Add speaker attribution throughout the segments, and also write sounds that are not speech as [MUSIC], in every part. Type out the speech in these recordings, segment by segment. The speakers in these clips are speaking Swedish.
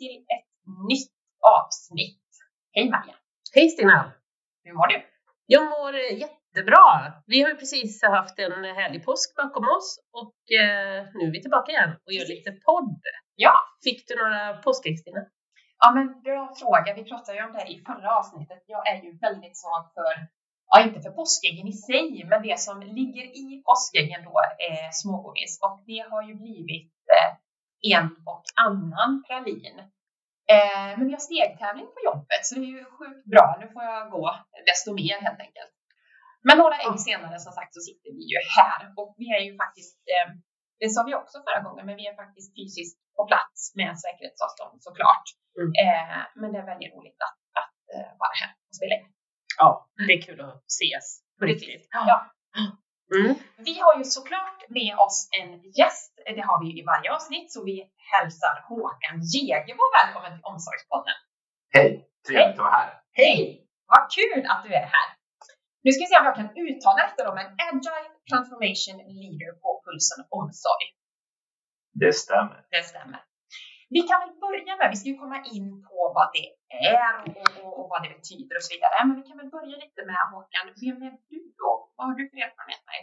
Speaker 1: till ett nytt avsnitt. Hej Maria!
Speaker 2: Hej Stina!
Speaker 1: Hur mår du?
Speaker 2: Jag mår eh, jättebra. Vi har ju precis haft en härlig påsk bakom oss och eh, nu är vi tillbaka igen och gör lite podd.
Speaker 1: Ja.
Speaker 2: Fick du några påskägg Stina?
Speaker 1: Ja, men bra fråga. Vi pratade ju om det i förra avsnittet. Jag är ju väldigt svag för, ja inte för påskäggen i sig, men det som ligger i påskäggen då är smågodis och det har ju blivit eh, en och annan pralin. Eh, men vi har stegtävling på jobbet så det är ju sjukt bra. Nu får jag gå desto mer helt enkelt. Men några ägg senare som sagt så sitter vi ju här och vi är ju faktiskt, eh, det sa vi också förra gången, men vi är faktiskt fysiskt på plats med säkerhetsavstånd såklart.
Speaker 2: Mm.
Speaker 1: Eh, men det är väldigt roligt att, att eh, vara här och spela in.
Speaker 2: Ja, det är kul att ses på riktigt.
Speaker 1: Ja. [GASPS]
Speaker 2: Mm.
Speaker 1: Vi har ju såklart med oss en gäst. Det har vi ju i varje avsnitt, så vi hälsar Håkan Jägerbo välkommen till Omsorgspodden.
Speaker 3: Hej! Trevligt att vara här.
Speaker 1: Hej! Vad kul att du är här. Nu ska vi se om jag kan uttala detta då, men Agile Transformation Leader på Pulsen Omsorg.
Speaker 3: Det stämmer.
Speaker 1: Det stämmer. Vi kan väl börja med, vi ska ju komma in på vad det är och, och, och vad det betyder och så vidare. Men vi kan väl börja lite med Håkan. Vem är du och vad har du för erfarenheter?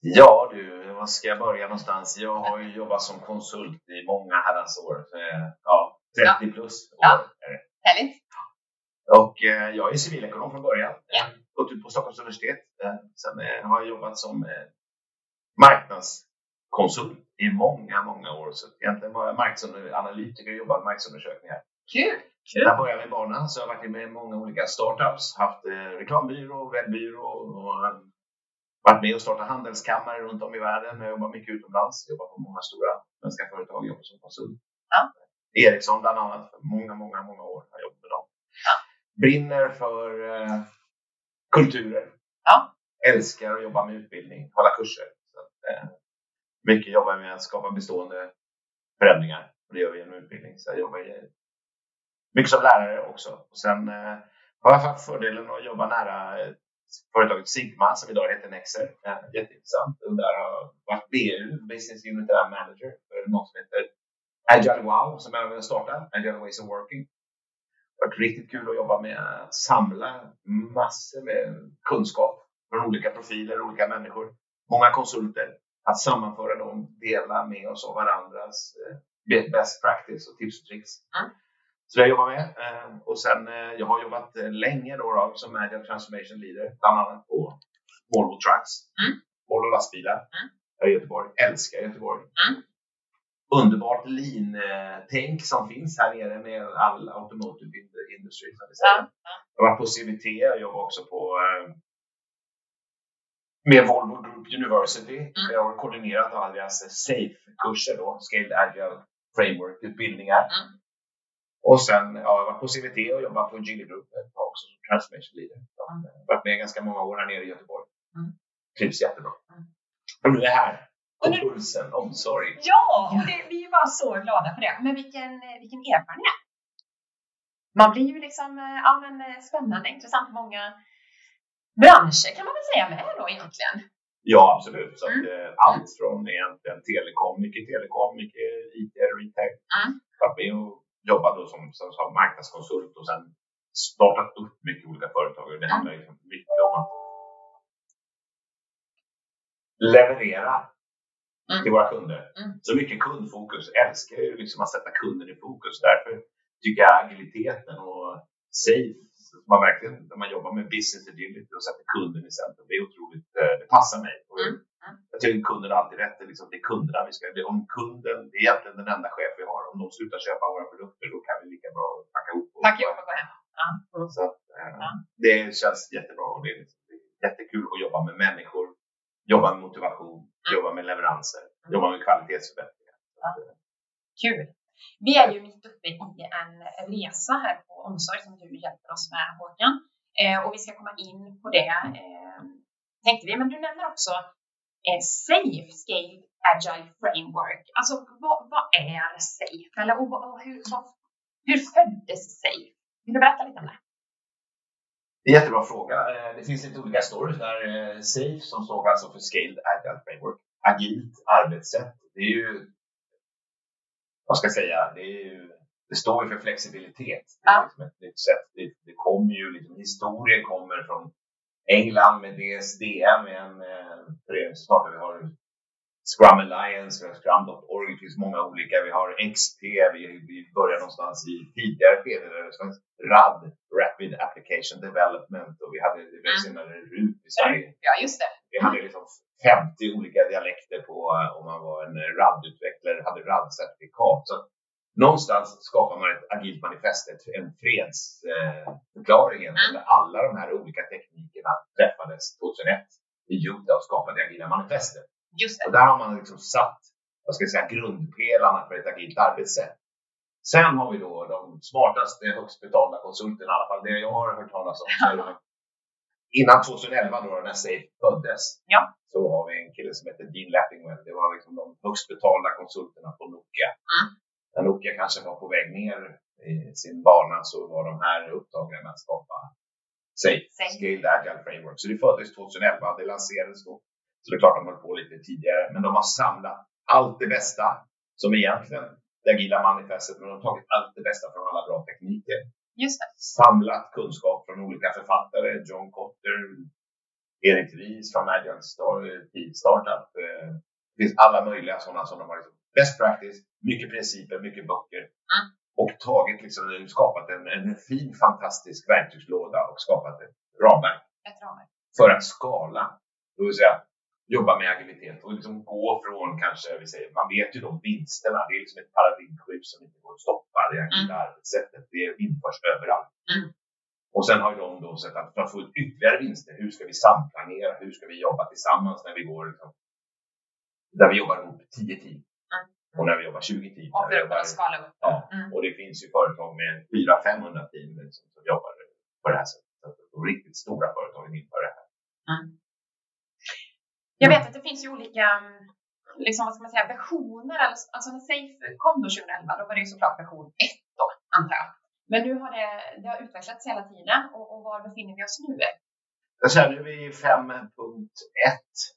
Speaker 3: Ja du, var ska jag börja någonstans? Jag har ju jobbat som konsult i många herrans år. Ja, 30 plus år.
Speaker 1: Ja.
Speaker 3: är det.
Speaker 1: Härligt.
Speaker 3: Och eh, jag är civilekonom från början.
Speaker 1: Ja.
Speaker 3: Gått ut på Stockholms universitet. Eh, Sen eh, har jag jobbat som marknadskonsult i många, många år. Så egentligen var jag marknadsanalytiker och jobbade med marknadsundersökningar.
Speaker 1: Kul!
Speaker 3: Där började jag med banan, så jag har varit med i många olika startups. Haft eh, reklambyrå, webbyrå och varit med och startat handelskammare runt om i världen. Jag jobbar mycket utomlands. Jobbar på många stora svenska företag. Jobbar som konsult.
Speaker 1: Ja.
Speaker 3: Ericsson bland annat. För många, många, många år har jag jobbat med dem.
Speaker 1: Ja.
Speaker 3: Brinner för eh, kulturer.
Speaker 1: Ja.
Speaker 3: Älskar att jobba med utbildning, hålla kurser. Så att, eh, mycket jobbar med att skapa bestående förändringar. Och det gör vi genom utbildning. Så jag jobbar mycket som lärare också. Och sen eh, har jag haft fördelen att jobba nära eh, företaget Sigma som idag heter Nexer. Eh, jätteintressant. Och där har jag varit BU, Business Unit Manager, för något som heter Agile Wow som jag vill starta. Agile Ways of Working. Det har varit riktigt kul att jobba med att samla massor med kunskap från olika profiler, olika människor, många konsulter. Att sammanföra dem, dela med oss av varandras eh, best practice och tips och tricks.
Speaker 1: Mm.
Speaker 3: Så det jag jobbar med. Eh, Och sen, eh, jag har jobbat länge då, då som Agile Transformation Leader, bland annat på Volvo Trucks,
Speaker 1: Mm.
Speaker 3: Volvo lastbilar
Speaker 1: Mm.
Speaker 3: här i Göteborg. Älskar Göteborg.
Speaker 1: Mm.
Speaker 3: Underbart lean-tänk som finns här nere med all automotive ind- industry. Som vi säger.
Speaker 1: Ja. ja.
Speaker 3: Jag var på CVT, jag jobbar också på med Volvo Group University.
Speaker 1: Mm.
Speaker 3: Jag har koordinerat alla deras SAFE-kurser då, Scaled Agile Framework-utbildningar.
Speaker 1: Mm.
Speaker 3: Och sen ja, jag har varit på CVT och jobbat på Geely Group ett tag också som Transformation Leader.
Speaker 1: Mm.
Speaker 3: eh, varit med ganska många år här nere i Göteborg.
Speaker 1: Mm.
Speaker 3: Trivs jättebra.
Speaker 1: Mm.
Speaker 3: Och nu är jag här.
Speaker 1: Och nu-
Speaker 3: pulsen, omsorg.
Speaker 1: Ja, och det, vi är bara så glada för det. Men vilken, vilken erfarenhet! Man blir ju liksom, eh, ja men eh, spännande, intressant. Många branscher kan man väl säga med då egentligen.
Speaker 3: Ja, absolut. Så att,
Speaker 1: Mm.
Speaker 3: eh, allt från egentligen telekom, mycket telekom, mycket IT, retail.
Speaker 1: Mm.
Speaker 3: Varit med och jobbat då som, som, som marknadskonsult och sen startat upp mycket olika företag. Och det
Speaker 1: Mm.
Speaker 3: handlar liksom mycket om att leverera
Speaker 1: Mm.
Speaker 3: till våra kunder.
Speaker 1: Mm.
Speaker 3: Så mycket kundfokus. Jag älskar ju liksom att sätta kunden i fokus. Därför tycker jag agiliteten och safe, man verkligen, när man jobbar med business agility och sätter kunden i centrum, det är otroligt, eh, det passar mig.
Speaker 1: Mm. Mm.
Speaker 3: Jag tycker kunden har alltid rätt. Det är, liksom, det är kunderna vi ska, det, om kunden, det är egentligen den enda chef vi har. Om de slutar köpa våra produkter, då kan vi lika bra packa ihop. och-
Speaker 1: Tack ihop och gå hem.
Speaker 3: Så att, eh,
Speaker 1: Ja.
Speaker 3: det känns jättebra och det är, liksom, det är jättekul att jobba med människor, jobba med motivation,
Speaker 1: Mm.
Speaker 3: jobba med leveranser, jobba med kvalitetsförbättringar. Eh,
Speaker 1: Kul! Vi är ju mitt uppe i en resa här på omsorg som du hjälper oss med Håkan. Eh, och vi ska komma in på det eh, tänkte vi. Men du nämner också eh, Safe Scale Agile Framework. Alltså vad, vad är Safe? Eller och, och hur, vad, hur föddes Safe? Vill du berätta lite om det?
Speaker 3: Det är en jättebra fråga. Eh, det finns lite olika stories där. Eh, SAFE som står alltså för Scaled Agile Framework. Agilt arbetssätt. Det är ju vad ska jag säga, det, ju, det står ju för flexibilitet. Det, är liksom ett nytt sätt. Det, det kommer ju, liksom, historien kommer från England med DSDM, en eh, förening som startade. Vi har Scrum Alliance, vi har Scrum.org, det finns många olika. Vi har XP, vi, vi börjar någonstans i tidigare skede där det fanns RAD, Rapid Application Development och vi hade det var senare RUT i Sverige.
Speaker 1: Ja, just det.
Speaker 3: Vi hade liksom 50 olika dialekter på eh, om man var en RAD-utvecklare, hade RAD-certifikat. Så någonstans skapar man ett agilt manifest, en fredsförklaring eh, där alla de här olika teknikerna träffades 2001 i Utah och skapade det agila manifestet.
Speaker 1: Just
Speaker 3: Och
Speaker 1: det.
Speaker 3: där har man liksom satt vad ska jag säga, grundpelarna för ett agilt arbetssätt. Sen har vi då de smartaste, högst betalda konsulterna, i alla fall det jag har hört talas om. [LAUGHS] Så innan 2011 då när Safe föddes,
Speaker 1: Ja.
Speaker 3: så har vi en kille som heter Dean Lappingwell. Det var liksom de högst betalda konsulterna på Nokia.
Speaker 1: Mm.
Speaker 3: När Nokia kanske var på väg ner i sin bana så var de här upptagna med att skapa Safe,
Speaker 1: Safe.
Speaker 3: Scaled Agile Framework. Så det föddes 2011, det lanserades då. Så det är klart de höll på lite tidigare, men de har samlat allt det bästa som egentligen det agila manifestet, men de har tagit allt det bästa från alla bra tekniker. Samlat kunskap från olika författare, John Kotter, Erik Ries från Agile Startup. eh, Det finns alla möjliga sådana som de har liksom best practice, mycket principer, mycket böcker.
Speaker 1: Mm.
Speaker 3: Och tagit liksom, skapat en, en fin fantastisk verktygslåda och skapat ett ramverk
Speaker 1: Ett ramverk.
Speaker 3: för att skala. Det vill säga jobba med agilitet och liksom gå från kanske, vi säger, man vet ju de vinsterna, det är liksom ett paradigmskift som inte går att stoppa. Det agila arbetssättet, det införs överallt.
Speaker 1: Mm.
Speaker 3: Och sen har de då sett att för att få ut ytterligare vinster, hur ska vi samplanera? Hur ska vi jobba tillsammans när vi går liksom, där vi jobbar ihop 10 team
Speaker 1: Mm.
Speaker 3: och när vi jobbar 20 team.
Speaker 1: Och
Speaker 3: när vi
Speaker 1: för att
Speaker 3: jobbar,
Speaker 1: kunna skala upp.
Speaker 3: Ja.
Speaker 1: Mm.
Speaker 3: och det finns ju företag med 400-500 team liksom, som jobbar på det här sättet. Så de riktigt stora företagen inför det här.
Speaker 1: Jag vet att det finns ju olika mm, liksom, vad ska man säga, versioner. Alltså alltså när Safe kom då 2011, då var det ju såklart version 1 då, antar jag. Men nu har det, det har utvecklats hela tiden och, och var befinner vi oss nu?
Speaker 3: Jag känner vi är 5.1.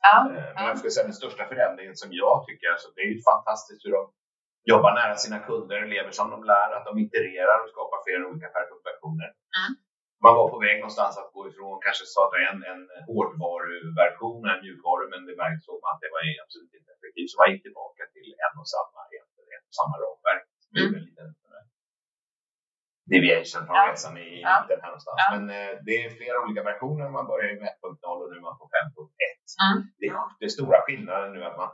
Speaker 1: Ja,
Speaker 3: Eh, Men jag skulle säga den största förändringen som jag tycker, alltså, det är ju fantastiskt hur de jobbar nära sina kunder, lever som de lär, att de itererar och skapar flera olika versioner.
Speaker 1: Mm.
Speaker 3: Man var på väg någonstans att gå ifrån kanske starta en, en hårdvaruversion, en mjukvaru, men det märks som att det var absolut inte effektivt. Så man gick tillbaka till en och samma, egentligen, ett och samma ramverk.
Speaker 1: Mm.
Speaker 3: en liten eh, deviation från
Speaker 1: Ja.
Speaker 3: resan i
Speaker 1: Ja.
Speaker 3: mitten här någonstans.
Speaker 1: Ja.
Speaker 3: Men eh, det är flera olika versioner. Man börjar med 1.0 och nu är man på 5.1
Speaker 1: Mm.
Speaker 3: det, det är stora skillnaden nu att man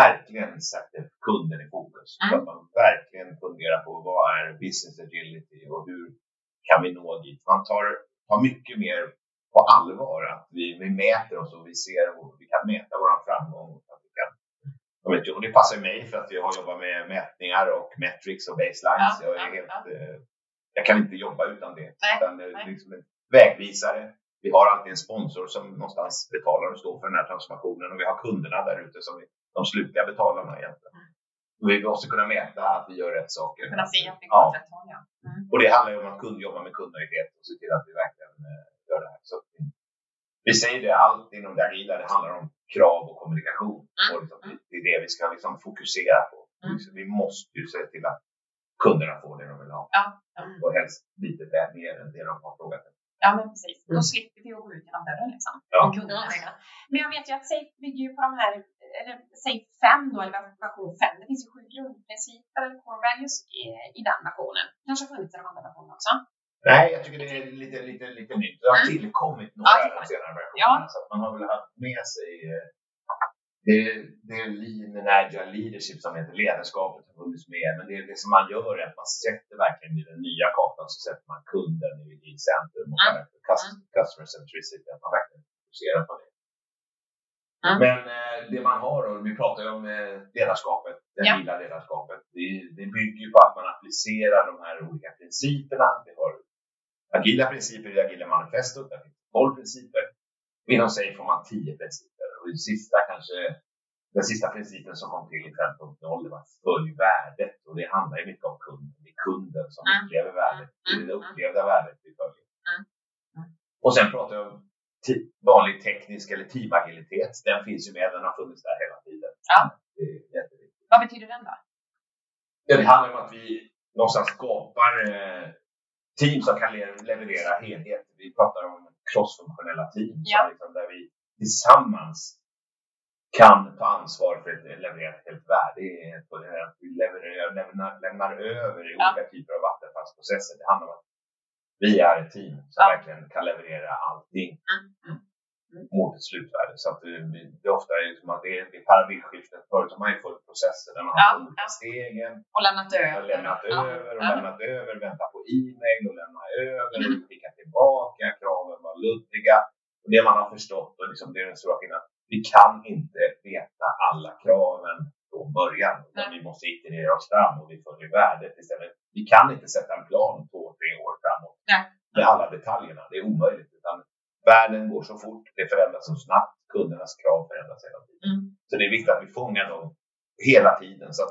Speaker 3: verkligen sätter kunden i fokus. Så
Speaker 1: Mm.
Speaker 3: att man verkligen funderar på vad är business agility och hur kan vi nå dit. Man tar, tar mycket mer på allvar att vi, vi mäter oss och vi ser och vi kan mäta vår framgång. Att vi kan, jag och det passar mig för att jag har jobbat med mätningar och metrics och baselines.
Speaker 1: Ja,
Speaker 3: jag, är
Speaker 1: ja,
Speaker 3: helt,
Speaker 1: ja.
Speaker 3: eh, jag kan inte jobba utan det.
Speaker 1: Nej,
Speaker 3: utan det är liksom en vägvisare. Vi har alltid en sponsor som någonstans betalar och står för den här transformationen och vi har kunderna där ute som är de slutliga betalarna egentligen. Vi måste kunna mäta att vi gör rätt saker.
Speaker 1: kunna se att vi går åt rätt håll. Ja. Mm.
Speaker 3: Och det handlar ju om att kund jobba med kundnöjdhet och se till att vi verkligen eh, gör det här. Så vi, säger det, allt inom det agila, det handlar om krav och kommunikation.
Speaker 1: Mm.
Speaker 3: Och liksom, det är det vi ska liksom fokusera på.
Speaker 1: Mm.
Speaker 3: Vi måste ju se till att kunderna får det de vill ha.
Speaker 1: Ja. Mm.
Speaker 3: Och helst lite mer än det de har frågat efter.
Speaker 1: ja, men precis. Då
Speaker 2: Mm.
Speaker 1: slipper vi att gå ut genom dörren liksom.
Speaker 3: Ja.
Speaker 1: Om kunderna. Men jag vet ju att Safe bygger ju på de här, eller Safe 5 då, eller version 5. Det finns ju sju grundprinciper, eller core values, i, i den versionen. Kanske har funnits i de andra versionerna också.
Speaker 3: Nej, jag tycker det är lite, lite, lite nytt. Det har
Speaker 1: Mm.
Speaker 3: tillkommit
Speaker 1: Ja,
Speaker 3: några
Speaker 1: tillkommit.
Speaker 3: senare versioner.
Speaker 1: Ja.
Speaker 3: Så att man har väl haft med sig eh, det, det är lean and agile leadership som heter ledarskapet har funnits med. Men det, det som man gör är att man sätter verkligen i den nya kartan så sätter man kunden i, i centrum och
Speaker 1: Mm.
Speaker 3: mm. cust- customer centricity, att man verkligen fokuserar på det.
Speaker 1: Mm.
Speaker 3: Men eh, det man har, och vi pratar ju om eh, ledarskapet, det
Speaker 1: Ja.
Speaker 3: agila ledarskapet, det, det bygger ju på att man applicerar de här olika principerna. Vi har agila principer i agila manifestot, där finns 12 principer. Inom sig får man 10 principer. Och det sista kanske, den sista principen som kom till i 5.0 det var följ värdet. Och det handlar ju mycket om kunden. Det är kunden som upplever värdet. Det är det upplevda värdet vi följer. Och sen pratar jag om vanlig teknisk eller teamagilitet. Den finns ju med, den har funnits där hela tiden.
Speaker 1: Ja.
Speaker 3: Det är jätteviktigt.
Speaker 1: Vad betyder den då?
Speaker 3: Det handlar om att vi någonstans skapar eh, team som kan le- leverera helhet. Vi pratar om crossfunktionella team
Speaker 1: Ja.
Speaker 3: som liksom, där vi tillsammans kan ta ansvar för att leverera ett helt värde. På det här att vi levererar, lämnar, lämnar över i
Speaker 1: Ja.
Speaker 3: olika typer av vattenfallsprocesser. Det handlar om att vi är ett team som
Speaker 1: Ja.
Speaker 3: verkligen kan leverera allting
Speaker 1: Mm, mm, mm.
Speaker 3: mot ett slutvärde. Så att det, det är ofta liksom att det är, det är paradigmskiftet. Förut har man ju följt processer där man har
Speaker 1: Ja,
Speaker 3: olika stegen
Speaker 1: Och lämnat över.
Speaker 3: har lämnat över och lämnat över, väntat på e-mail och lämna över och skicka tillbaka, kraven var luddiga. Och det man har förstått, och liksom det är den stora skillnaden, vi kan inte veta alla kraven från början. Utan vi måste iterera oss fram och vi följer värdet istället. Vi kan inte sätta en plan två, tre år framåt
Speaker 1: Nej.
Speaker 3: med alla detaljerna. Det är omöjligt. Utan världen går så fort, det förändras så snabbt, kundernas krav förändras hela tiden.
Speaker 1: Mm.
Speaker 3: Så det är viktigt att vi fångar dem hela tiden. Så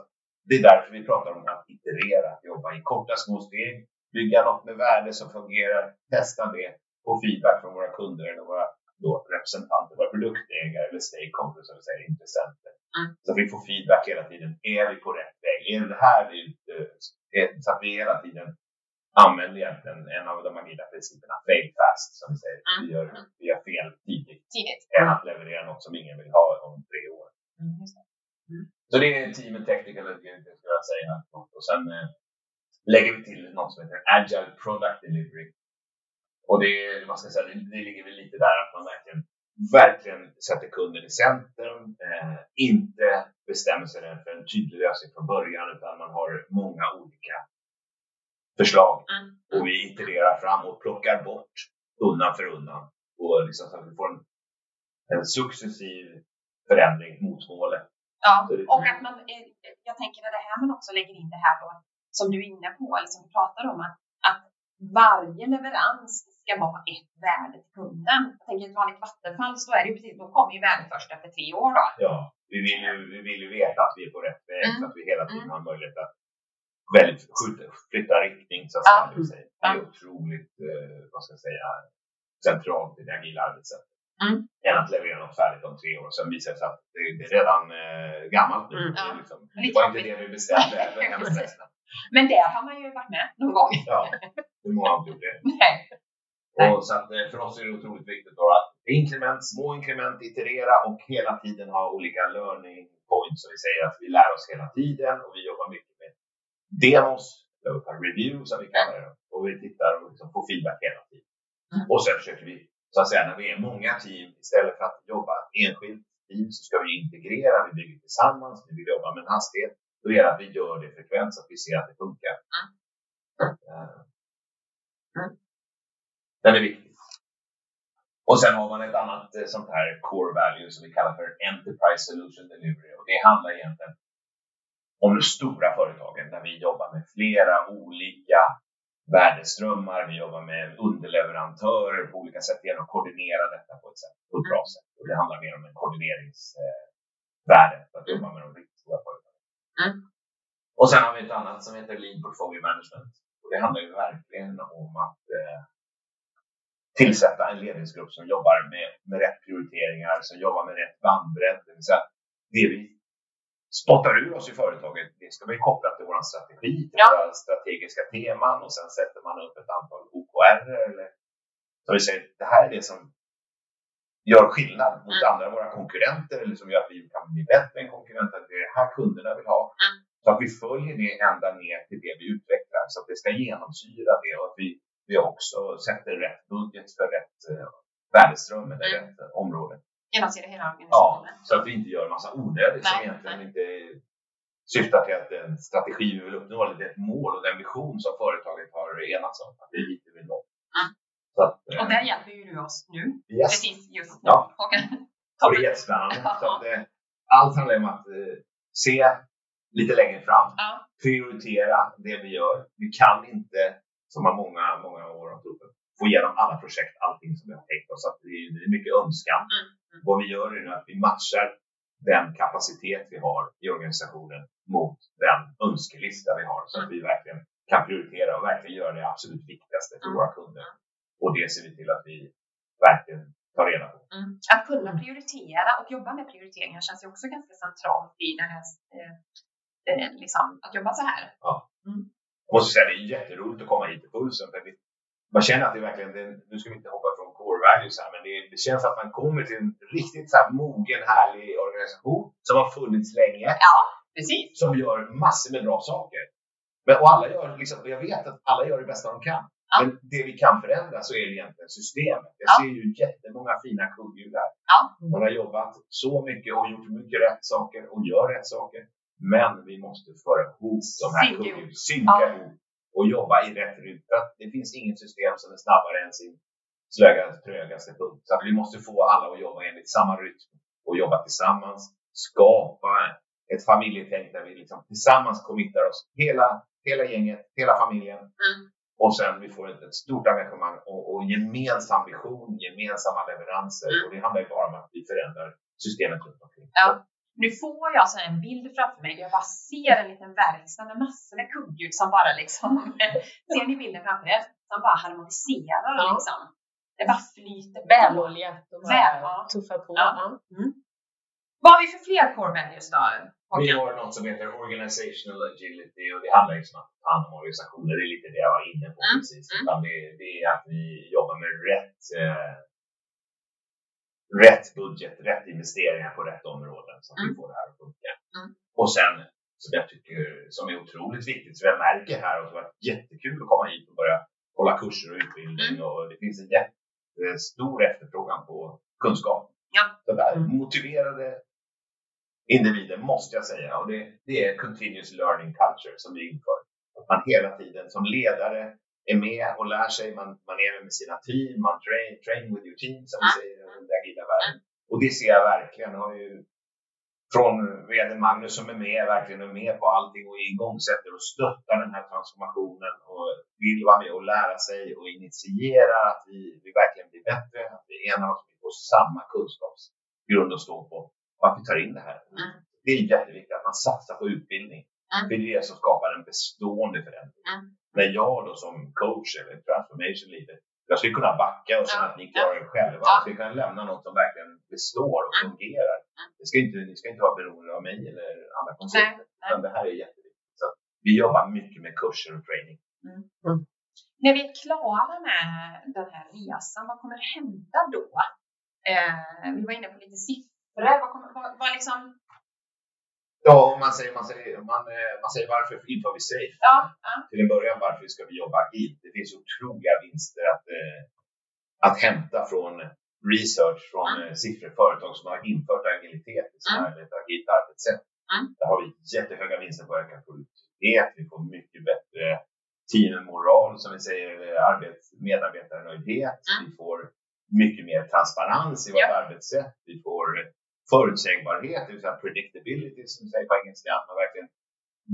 Speaker 3: det är därför vi pratar om att iterera, att jobba i korta små steg, bygga något med värde som fungerar, testa det, få feedback från våra kunder eller våra då, representanter, våra produktägare eller stakeholders, som vi säger, intressenter.
Speaker 1: Mm.
Speaker 3: Så att vi får feedback hela tiden. Är vi på rätt väg? Är det här vi eh, Så att vi hela tiden använder egentligen en av de agila principerna, fail fast, som vi säger.
Speaker 1: Mm.
Speaker 3: Vi, gör, vi gör fel tidigt
Speaker 1: Tidigt.
Speaker 3: än att leverera något som ingen vill ha om tre år.
Speaker 1: Mm, det.
Speaker 3: Så det är teamet technical agility skulle jag säga. Och sen eh, lägger vi till något som heter agile product delivery. Och det, vad ska säga, det, det ligger väl lite där att man verkligen, verkligen sätter kunden i centrum. Eh, inte bestämmer sig för en tydlig lösning från början utan man har många olika förslag.
Speaker 1: Mm.
Speaker 3: Och vi itererar fram och plockar bort undan för undan. Och liksom så att vi får en, en successiv förändring mot målet.
Speaker 1: Ja,
Speaker 3: det-
Speaker 1: och att man, eh, jag tänker när det här man också lägger in det här då, som du är inne på, eller som vi pratar om, att varje leverans ska vara ett värde till kunden. Jag tänker ett vanligt Vattenfall så är det ju precis, då kommer ju värdet först efter tre år då.
Speaker 3: Ja, vi vill ju, vi vill ju veta att vi är på rätt väg
Speaker 1: Mm.
Speaker 3: så att vi hela tiden
Speaker 1: Mm.
Speaker 3: har möjlighet att väldigt skjuta, flytta riktning så att
Speaker 1: Ja.
Speaker 3: säga. Det, är otroligt, eh, vad ska jag säga, centralt i det agila arbetssättet.
Speaker 1: Mm.
Speaker 3: Än att leverera något färdigt om tre år. Sen visar det sig att det, det är redan eh, gammalt nu.
Speaker 2: Mm.
Speaker 1: Ja.
Speaker 3: liksom, det var inte det vi bestämde. [LAUGHS]
Speaker 1: Men där har man ju varit med någon gång.
Speaker 3: ja, hur många har inte gjort det? [LAUGHS]
Speaker 1: Nej.
Speaker 3: Och så att, eh, för oss är det otroligt viktigt då att inkrement, små inkrement, iterera och hela tiden ha olika learning points. Så vi säger att vi lär oss hela tiden och vi jobbar mycket med demos, review som vi kallar det. Och vi tittar och liksom får feedback hela tiden.
Speaker 1: Mm.
Speaker 3: Och sen försöker vi, så att säga, när vi är många team, istället för att jobba enskilt team så ska vi integrera, vi bygger tillsammans, vi vill jobba med en hastighet. Då är det att vi gör det frekvent så att vi ser att det funkar.
Speaker 1: Mm. Mm.
Speaker 3: Den är viktig. Och sen har man ett annat eh, sånt här core value som vi kallar för Enterprise Solution Delivery. Och det handlar egentligen om de stora företagen där vi jobbar med flera olika värdeströmmar. Vi jobbar med underleverantörer på olika sätt genom att koordinera detta på ett, sätt, på ett bra sätt. Och det handlar mer om en koordineringsvärde för att jobba med de riktigt stora företagen.
Speaker 1: Mm.
Speaker 3: Och sen har vi ett annat som heter Lean Portfolio Management. Och det handlar ju verkligen om att eh, tillsätta en ledningsgrupp som jobbar med, med rätt prioriteringar, som jobbar med rätt bandbredd. Det vill säga, det vi spottar ur oss i företaget, det ska vi koppla till vår strategi, till
Speaker 1: Ja.
Speaker 3: våra strategiska teman och sen sätter man upp ett antal OKR. Eller, så vi säger, det här är det som gör skillnad mot
Speaker 1: Mm.
Speaker 3: andra våra konkurrenter eller som gör att vi kan bli bättre än konkurrenter. Det är det här kunderna vill ha.
Speaker 1: Mm.
Speaker 3: Så att vi följer det ända ner till det vi utvecklar så att det ska genomsyra det och att vi, vi också sätter rätt budget för rätt eh, värdeström eller
Speaker 1: Mm.
Speaker 3: rätt eh, område.
Speaker 1: Genomsyra hela
Speaker 3: Ja,
Speaker 1: organisationen.
Speaker 3: så att vi inte gör massa onödigt som egentligen
Speaker 1: nej.
Speaker 3: inte syftar till att den strategi vi vill uppnå eller det mål och den vision som företaget har enats om, att det är dit vi vill nå.
Speaker 1: Mm.
Speaker 3: Att, eh,
Speaker 1: Och där hjälper ju du oss nu.
Speaker 3: yes.
Speaker 1: Precis just nu.
Speaker 3: Ja.
Speaker 1: Och,
Speaker 3: det är jättespännande. Att, eh, allt handlar om att eh, se lite längre fram.
Speaker 1: ja.
Speaker 3: Prioritera det vi gör. Vi kan inte, som har många, många år har få igenom alla projekt, allting som vi har tänkt oss. Att det, är, mycket önskan.
Speaker 1: Mm, mm.
Speaker 3: Vad vi gör är nu att vi matchar den kapacitet vi har i organisationen mot den önskelista vi har. Så att vi verkligen kan prioritera och verkligen göra det absolut viktigaste för
Speaker 1: Mm.
Speaker 3: våra kunder. Och det ser vi till att vi verkligen tar reda på.
Speaker 1: Mm. Att kunna prioritera och jobba med prioriteringar känns ju också ganska centralt i den här eh, eh, liksom, att jobba så här.
Speaker 3: Jag måste säga det är jätteroligt att komma hit till Pulsen. För det, man känner att det är verkligen, det, nu ska vi inte hoppa från core values här, men det, det känns att man kommer till en riktigt så här mogen, härlig organisation som har funnits länge.
Speaker 1: Ja, precis.
Speaker 3: Som gör massor med bra saker. Men, och alla gör, liksom, jag vet att alla gör det bästa de kan.
Speaker 1: Ja.
Speaker 3: Men det vi kan förändra så är det egentligen systemet. Jag
Speaker 1: Ja.
Speaker 3: ser ju jättemånga fina kugghjul här.
Speaker 1: Ja.
Speaker 3: Man har jobbat så mycket och gjort mycket rätt saker och gör rätt saker. Men vi måste föra ihop de här kugghjulen, synka ihop och jobba i rätt att Det finns inget system som är snabbare än sin trögaste punkt. Så vi måste få alla att jobba enligt samma rytm och jobba tillsammans. Skapa ett familjetänk där vi liksom tillsammans committar oss, hela, hela gänget, hela familjen.
Speaker 1: Mm.
Speaker 3: Och sen vi får ett, ett stort engagemang och, och gemensam vision, gemensamma leveranser.
Speaker 1: Mm.
Speaker 3: Och det handlar ju bara om att vi förändrar systemet runt omkring.
Speaker 1: Ja. Nu får jag en bild framför mig där jag bara ser en liten verkstad med massor med kugghjul som bara liksom, [LAUGHS] ser ni bilden framför er? Som bara harmoniserar
Speaker 2: Ja.
Speaker 1: liksom. Det bara flyter på.
Speaker 2: Väloljat och bara
Speaker 1: Väl, ja.
Speaker 2: tuffar på.
Speaker 1: Ja.
Speaker 2: Mm.
Speaker 1: Vad har vi för fler core values då?
Speaker 3: Vi har något som heter organizational agility och det handlar liksom om att ta hand om organisationer. Det är lite det jag var inne på
Speaker 1: Mm,
Speaker 3: precis.
Speaker 1: mm.
Speaker 3: Utan det, det är att vi jobbar med rätt, eh, rätt budget, rätt investeringar på rätt områden så att vi
Speaker 1: Mm.
Speaker 3: får det här att funka.
Speaker 1: Mm.
Speaker 3: Och sen, som jag tycker som är otroligt viktigt, som jag märker här och som har varit jättekul att komma hit och börja hålla kurser och utbildning
Speaker 1: Mm.
Speaker 3: och det finns en jättestor efterfrågan på kunskap.
Speaker 1: Ja.
Speaker 3: Så där,
Speaker 2: Mm.
Speaker 3: motiverade individer måste jag säga och det, det är continuous learning culture som vi inför. Att man hela tiden som ledare är med och lär sig, man, man är med sina team, man train, train with your team som vi säger i den agila världen. Och det ser jag verkligen. Har ju från vd Magnus som är med, verkligen är med på allting och igångsätter och stöttar den här transformationen och vill vara med och lära sig och initiera att vi, vi verkligen blir bättre, att vi enar oss på samma kunskapsgrund att stå på och att vi tar in det här.
Speaker 1: Mm.
Speaker 3: Det är jätteviktigt att man satsar på utbildning.
Speaker 1: Mm.
Speaker 3: För det är det som skapar en bestående förändring.
Speaker 1: Mm.
Speaker 3: När jag då som coach eller transformation leader, jag skulle kunna backa och säga
Speaker 1: Ja,
Speaker 3: att ni klarar er själva.
Speaker 1: Ja.
Speaker 3: Jag skulle kunna lämna något som verkligen består och
Speaker 1: Mm.
Speaker 3: fungerar.
Speaker 1: Mm.
Speaker 3: Det ska inte, ni ska inte vara beroende av mig eller andra konsulter. Utan det här är jätteviktigt. Så vi jobbar mycket med kurser och training.
Speaker 1: När vi är klara med den här resan, vad kommer hända då? Eh, vi var inne på lite siffror. Vad, kommer, vad, vad liksom,
Speaker 3: Ja, man säger, man säger, man, eh, man säger varför inför vi SAFE?
Speaker 1: ja, ja,
Speaker 3: Till en början varför ska vi jobba agilt? Det finns otroliga vinster att, eh, att hämta från research, från
Speaker 1: Mm.
Speaker 3: eh, siffror, företag som har infört agilitet i sina
Speaker 1: Mm.
Speaker 3: ett agilt arbetssätt.
Speaker 1: Mm.
Speaker 3: Där har vi jättehöga vinster på ökad produktivitet, vi får mycket bättre teammoral, som vi säger, arbets, medarbetarnöjdhet.
Speaker 1: Mm.
Speaker 3: Vi får mycket mer transparens i vårt
Speaker 1: Ja.
Speaker 3: arbetssätt. Vi får förutsägbarhet, det vill säga predictability som vi säger på engelska. Att man verkligen,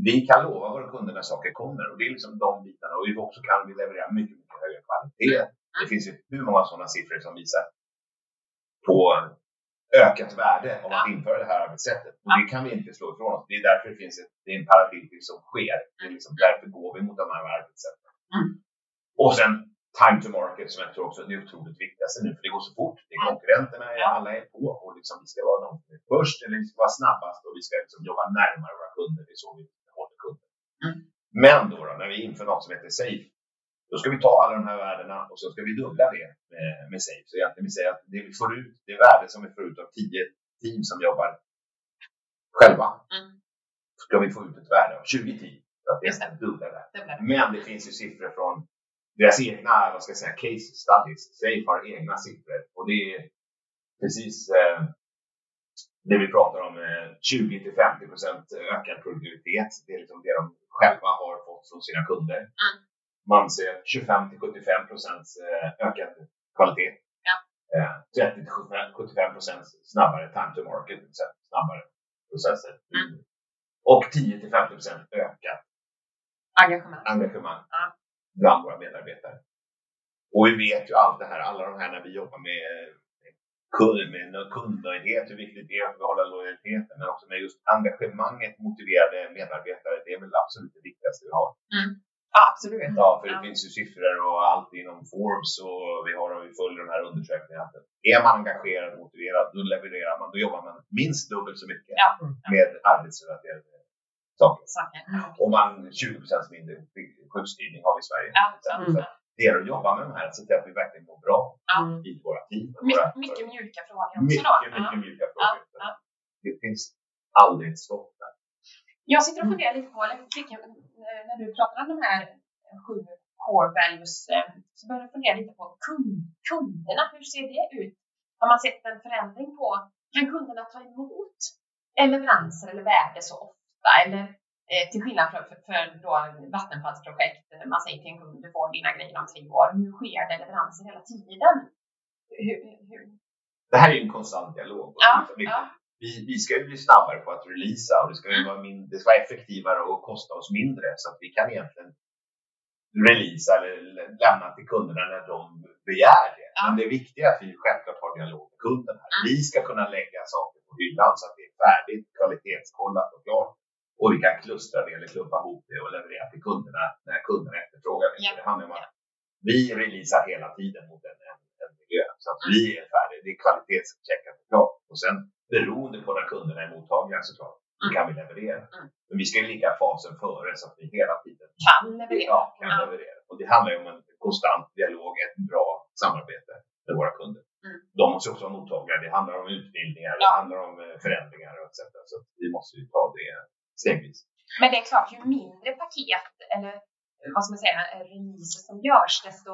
Speaker 3: vi kan lova våra kunder när saker kommer och det är liksom de bitarna. Och också kan vi leverera mycket, mycket högre kvalitet. Det finns ju hur många sådana siffror som visar på ökat värde av att införa det här arbetssättet. Och det kan vi inte slå ifrån oss. Det är därför det finns ett, det är en paradigm som sker. Det är liksom, därför går vi mot de här arbetssätten.
Speaker 1: Mm.
Speaker 3: Och sen time to market som jag tror också är det otroligt viktigaste nu, för det går så fort. Det är konkurrenterna,
Speaker 1: Ja.
Speaker 3: alla är på och liksom, vi ska vara de först eller vi ska vara snabbast och vi ska liksom jobba närmare våra kunder. Det är så vi håller kunder.
Speaker 1: Mm.
Speaker 3: Men då, då, när vi inför något som heter Safe, då ska vi ta alla de här värdena och så ska vi dubbla det med, med Safe. Så egentligen vi säger att det vi får ut, det värde som vi får ut av 10 team som jobbar själva,
Speaker 1: Mm.
Speaker 3: ska vi få ut ett värde av 20 team. Så att det är dubbla det. Men det finns ju siffror från deras egna, vad ska jag säga, case studies. Safe har egna siffror och det är precis eh, det vi pratar om, eh, 20 till 50 procent ökad produktivitet. Det är liksom det de själva har fått från sina kunder.
Speaker 1: Mm.
Speaker 3: Man ser 25 till 75 procent eh, ökad kvalitet.
Speaker 1: Ja.
Speaker 3: Eh, 30 till 75 procent snabbare time to market, snabbare processer.
Speaker 1: Mm.
Speaker 3: Och 10 till 50 procent ökat
Speaker 1: Engagemang.
Speaker 3: engagemang
Speaker 1: Ja.
Speaker 3: Bland våra medarbetare. Och vi vet ju allt det här, alla de här när vi jobbar med kund, med kundnöjdhet, hur viktigt det är att behålla lojaliteten, men också med just engagemanget, motiverade medarbetare. Det är väl absolut det viktigaste vi har.
Speaker 1: Ja, absolut.
Speaker 3: Ja, för det
Speaker 1: Ja.
Speaker 3: finns ju siffror och allt inom Forbes och vi har och vi följer de här undersökningarna. Att är man engagerad och motiverad, då levererar man, då jobbar man minst dubbelt så mycket
Speaker 1: Ja.
Speaker 3: med arbetsrelaterade saker.
Speaker 1: saker. Mm.
Speaker 3: Och man 20% mindre sjukskrivning har vi i Sverige.
Speaker 1: Ja,
Speaker 2: Mm.
Speaker 3: Det gäller att jobba med de här så att vi verkligen mår bra
Speaker 2: Mm.
Speaker 3: i våra team. och
Speaker 1: My,
Speaker 3: våra-
Speaker 1: mycket mjuka frågor också
Speaker 3: mycket,
Speaker 1: då.
Speaker 3: mycket mjuka frågor. Det finns aldrig ett stopp där.
Speaker 1: Jag sitter och funderar lite på, eh, när du pratar om de här sju core values, eh, så börjar jag fundera lite på kund, kunderna. Hur ser det ut? Har man sett en förändring på, kan kunderna ta emot leveranser eller värde så ofta? Eller eh, till skillnad från för, för då Vattenfalls projekt, eh, man säger till en kund, du får dina grejer om tre år. Nu sker det leveranser hela tiden. Hur, hur?
Speaker 3: Det här är ju en konstant dialog.
Speaker 1: Ja,
Speaker 3: vi,
Speaker 1: ja.
Speaker 3: vi, vi ska ju bli snabbare på att releasa och det ska, ju
Speaker 1: Mm.
Speaker 3: vara min, det ska vara effektivare och kosta oss mindre så att vi kan egentligen releasa eller lä- lämna till kunderna när de begär det.
Speaker 1: Ja.
Speaker 3: Men det viktiga är att vi självklart har dialog med kunden. Här.
Speaker 1: Mm.
Speaker 3: Vi ska kunna lägga saker på hyllan så att det är färdigt, kvalitetskollat och klart. Och vi kan klustra det eller klumpa ihop det och leverera till kunderna när kunderna efterfrågar det.
Speaker 1: Ja.
Speaker 3: Det handlar om att vi releasar hela tiden mot en, en, en miljö. Så att vi är färdiga, det är kvalitetscheckat klart. Och sen beroende på när kunderna är mottagliga såklart, så
Speaker 1: Mm.
Speaker 3: kan vi leverera.
Speaker 1: Mm.
Speaker 3: Men vi ska ju ligga fasen före så att vi hela tiden
Speaker 1: Kan leverera?
Speaker 3: ja, kan
Speaker 1: Ja.
Speaker 3: leverera. Och det handlar ju om en konstant dialog, ett bra samarbete med våra kunder.
Speaker 1: Mm.
Speaker 3: De måste också vara mottagliga. Det handlar om utbildningar,
Speaker 1: Ja.
Speaker 3: det handlar om eh, förändringar och etc. Så vi måste ju ta det stegvis.
Speaker 1: Men det är klart, ju mindre paket eller vad ska man säga, releaser som görs, desto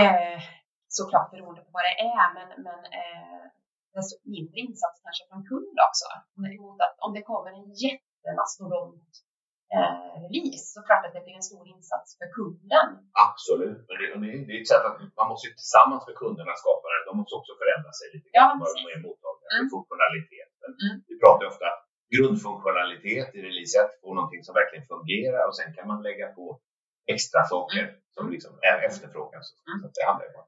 Speaker 1: eh, såklart beroende på vad det är, men, men eh, desto mindre insats kanske från kund också. Mot att om det kommer en jättemastodont eh, release så klart att det blir en stor insats för kunden.
Speaker 3: Absolut. Men det, det, är ett sätt att man måste ju tillsammans med kunderna skapa det. De måste också förändra sig lite
Speaker 1: Ja,
Speaker 3: grann. Vad de är mottagliga
Speaker 1: Mm.
Speaker 3: för funktionalitet. Men
Speaker 1: Mm.
Speaker 3: Vi pratar ju ofta grundfunktionalitet i release 1 på någonting som verkligen fungerar och sen kan man lägga på extra saker som liksom är efterfrågas.
Speaker 1: Mm.
Speaker 3: Så att det handlar om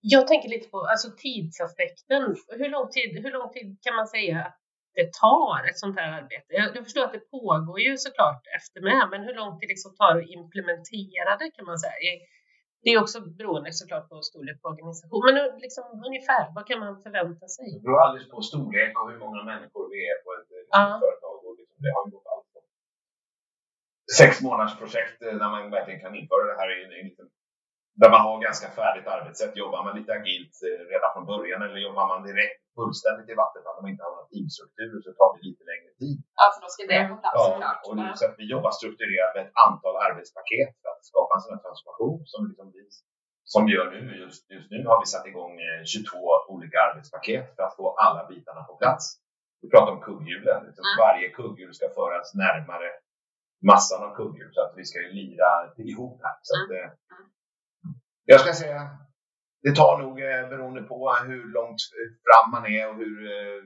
Speaker 2: Jag tänker lite på alltså, tidsaspekten. Hur lång, tid, hur lång tid kan man säga att det tar ett sånt här arbete? Jag, jag förstår att det pågår ju såklart efter med, men hur lång tid liksom tar det att implementera det kan man säga? Det är också beroende såklart på storlek på organisation, men liksom, ungefär vad kan man förvänta sig?
Speaker 3: Det beror alldeles på storlek och hur många människor vi är på ett
Speaker 2: Ja.
Speaker 3: företag. Och liksom, det har gått allt från sex månaders projekt eh, där man verkligen kan införa det här i, liten, där man har ganska färdigt arbetssätt. Jobbar man lite agilt eh, redan från början eller jobbar man direkt fullständigt i Vattenfall om man inte har några teamstrukturer så tar det lite längre tid.
Speaker 1: Ja, för då ska det på plats
Speaker 3: Ja,
Speaker 1: såklart.
Speaker 3: och så att vi jobbar strukturerat med ett antal arbetspaket för att skapa en sån här transformation som, liksom vi, som vi gör nu. Just, just nu har vi satt igång eh, 22 olika arbetspaket för att få alla bitarna på plats. Vi pratar om kugghjulen. Liksom
Speaker 1: Mm.
Speaker 3: Varje kugghjul ska föras närmare massan av kugghjul så att vi ska lira ihop här. Så att, eh, jag ska säga, det tar nog eh, beroende på hur långt fram man är och hur eh,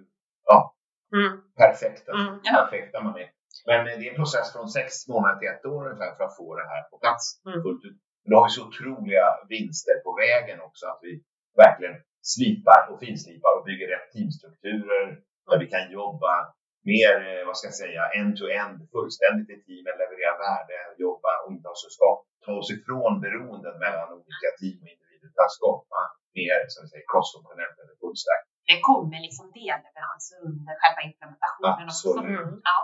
Speaker 3: ja,
Speaker 2: Mm.
Speaker 3: perfekta,
Speaker 2: Mm,
Speaker 1: ja.
Speaker 3: perfekta man är. Men eh, det är en process från sex månader till ett år ungefär för att få det här på plats
Speaker 2: Mm.
Speaker 3: fullt ut. Då har vi så otroliga vinster på vägen också att vi verkligen slipar och finslipar och bygger rätt teamstrukturer där vi kan jobba mer, vad ska jag säga, end-to-end, fullständigt i teamen, leverera värde, jobba och inte ha så skap, ta oss ifrån beroenden mellan olika team och utan skapa mer, som vi säger, cross-funktionellt eller.
Speaker 1: Det kommer liksom delleveranser under själva implementationen också.
Speaker 3: Absolut.
Speaker 2: Mm.
Speaker 1: Ja.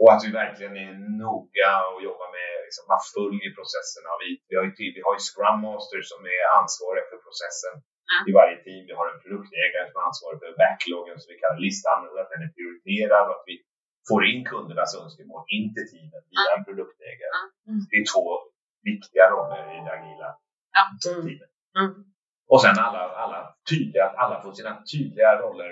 Speaker 3: Och att vi verkligen är noga och jobbar med, liksom, man följer processerna. Vi, vi, har ju, ty- vi har ju Scrum Master som är ansvarig för processen
Speaker 1: Mm.
Speaker 3: i varje team. Vi har en produktägare som är ansvarig för backloggen, som vi kallar listan, och att den är prioriterad och att vi får in kundernas önskemål in till teamet via en produktägare.
Speaker 2: Mm.
Speaker 3: Det är två viktiga roller i det agila
Speaker 2: Mm.
Speaker 3: teamet.
Speaker 2: Mm.
Speaker 3: Och sen alla, alla tydliga, alla får sina tydliga roller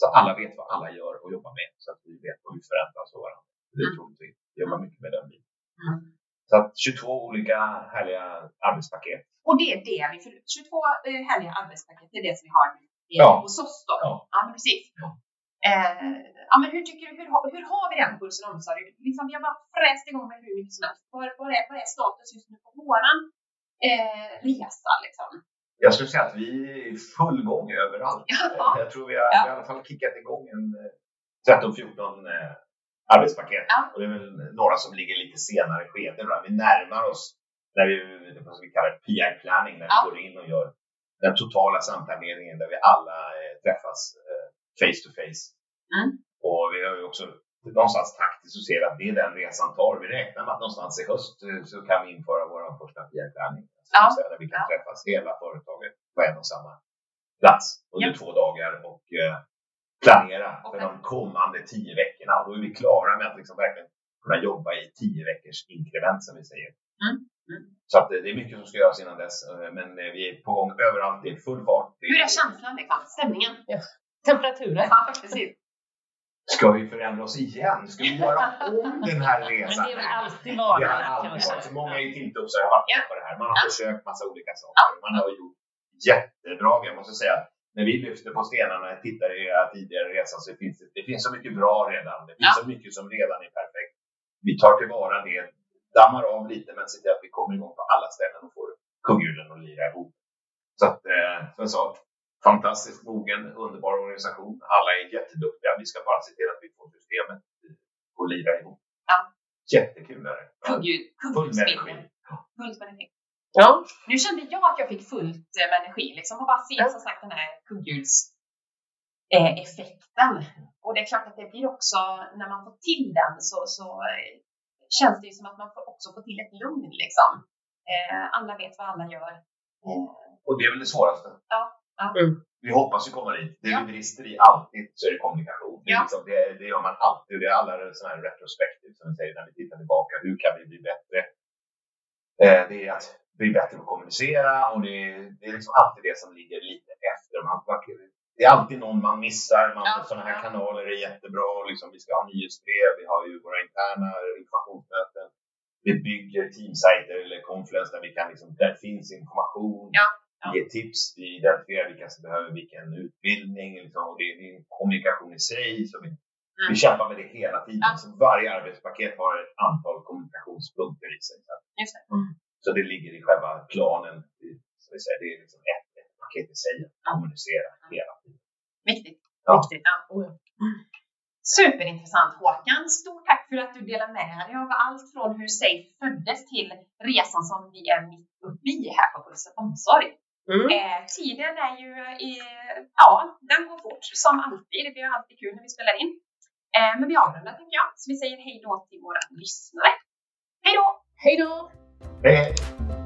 Speaker 3: så att alla vet vad alla gör och jobbar med. Så att vi vet vad vi förändras av varandra. Det
Speaker 1: Mm.
Speaker 3: viktigt. Vi jobbar mycket med den biten.
Speaker 1: Mm.
Speaker 3: Så att 22 olika härliga arbetspaket.
Speaker 1: Och det är det vi, för 22 eh, härliga arbetspaket, det är det som vi har nu
Speaker 3: Ja.
Speaker 1: hos oss då.
Speaker 3: Ja.
Speaker 1: Ja, precis.
Speaker 3: Ja.
Speaker 1: Eh, ja, men hur tycker du, hur, har- hur har vi den pulsen omsorg? Liksom, vi har bara fräst igång med hur mycket som helst. Vad, vad, är, vad är status just nu på våran eh, resa liksom?
Speaker 3: Jag skulle säga att vi är i full gång överallt.
Speaker 1: Ja.
Speaker 3: Jag tror vi har,
Speaker 1: Ja.
Speaker 3: i alla fall kickat igång en eh, 13-14 eh, arbetspaket.
Speaker 1: Ja.
Speaker 3: Och det är väl några som ligger lite senare i skedet. då. Vi närmar oss när vi, vad vi kallar det, PI-planning, när vi går in och gör den totala samplaneringen där vi alla eh, träffas eh, face to face.
Speaker 1: Mm.
Speaker 3: Och vi har ju också någonstans taktiskt så ser vi att det är den resan tar. Vi räknar med att någonstans i höst eh, så kan vi införa vår första PR-träning.
Speaker 1: Ja.
Speaker 3: Där vi kan
Speaker 1: Ja.
Speaker 3: träffas hela företaget på en och samma plats under
Speaker 1: Ja.
Speaker 3: två dagar och eh, planera för
Speaker 1: Okej.
Speaker 3: de kommande tio veckorna. Och då är vi klara med att liksom verkligen kunna jobba i tio veckors inkrement som vi säger.
Speaker 1: Mm. Mm.
Speaker 3: Så att eh, det är mycket som ska göras innan dess. Men vi är på gång överallt. Det är full fart.
Speaker 1: Hur är känslan liksom? Stämningen?
Speaker 2: Temperaturen.
Speaker 1: Ja, precis.
Speaker 3: Ska vi förändra oss igen? Ska vi göra om den här
Speaker 2: Men
Speaker 3: resan?
Speaker 2: det är väl alltid
Speaker 3: Det har alltid varit. Så många i Tilltupsare har varit med på det här. Man har
Speaker 1: Ja.
Speaker 3: försökt massa olika saker. Man har gjort jättebra. Jag måste säga att när vi lyfter på stenarna och tittar i era tidigare resor så finns det, det finns så mycket bra redan. Det finns
Speaker 1: Ja.
Speaker 3: så mycket som redan är perfekt. Vi tar tillvara det, dammar av lite men ser till att vi kommer igång på alla ställen och får kugghjulen att lira ihop. Så att, eh, som jag sa, fantastiskt mogen, underbar organisation. Alla är jätteduktiga. Vi ska bara se till att vi får systemet att lira ihop.
Speaker 1: Ja.
Speaker 3: Jättekul är det. Ja.
Speaker 1: Kugghjul,
Speaker 3: Full med energi.
Speaker 1: kugghjulsspinningen. Fullt med energi.
Speaker 2: Ja,
Speaker 1: Nu kände jag att jag fick fullt eh, med energi liksom och bara se
Speaker 2: Ja.
Speaker 1: som sagt den här kugghjuls eh, effekten. Och det är klart att det blir också, när man får till den så, så eh, känns det ju som att man får också får till ett lugn liksom. Alla vet vad alla gör.
Speaker 3: Och det är väl det svåraste.
Speaker 1: Ja.
Speaker 2: Mm.
Speaker 3: Vi hoppas ju komma dit. Det
Speaker 1: Ja.
Speaker 3: vi brister i alltid så är det kommunikation. Det, är
Speaker 1: Ja.
Speaker 3: liksom, det, det gör man alltid. Och det är alla sådana här retrospektiv som vi säger när vi tittar tillbaka. Hur kan vi bli bättre? Eh, det är att bli bättre på att kommunicera och det är, det är liksom alltid det som ligger lite efter. Man, det är alltid någon man missar. Man,
Speaker 1: Ja,
Speaker 3: sådana här kanaler är jättebra. Liksom, vi ska ha nyhetsbrev, vi har ju våra interna informationsmöten. Vi bygger teamsajter eller Confluence där, vi kan liksom, där finns information.
Speaker 1: Ja, ja.
Speaker 3: Ge tips, vi identifierar vilka som behöver vilken utbildning. Liksom, och det är det är kommunikation i sig. Så vi,
Speaker 1: Mm.
Speaker 3: vi kämpar med det hela tiden.
Speaker 1: Ja.
Speaker 3: Så varje arbetspaket har ett antal kommunikationspunkter i sig. Så,
Speaker 1: det.
Speaker 3: så det ligger i själva planen. Så vi säger, det är liksom ett, ett paket i sig att kommunicera hela tiden.
Speaker 1: Viktigt. Viktigt. Ja. Superintressant Håkan. Stort tack för att du delar med dig av allt från hur Safe föddes till resan som vi är mitt uppe i här på Pulsen Omsorg.
Speaker 2: Mm.
Speaker 1: Eh, tiden är ju, i, ja, den går fort som alltid. Vi har alltid kul när vi spelar in. Eh, men vi avrundar tänker jag. Så vi säger hej då till våra lyssnare. Hej då!
Speaker 2: Hej då!
Speaker 3: Hej, hej!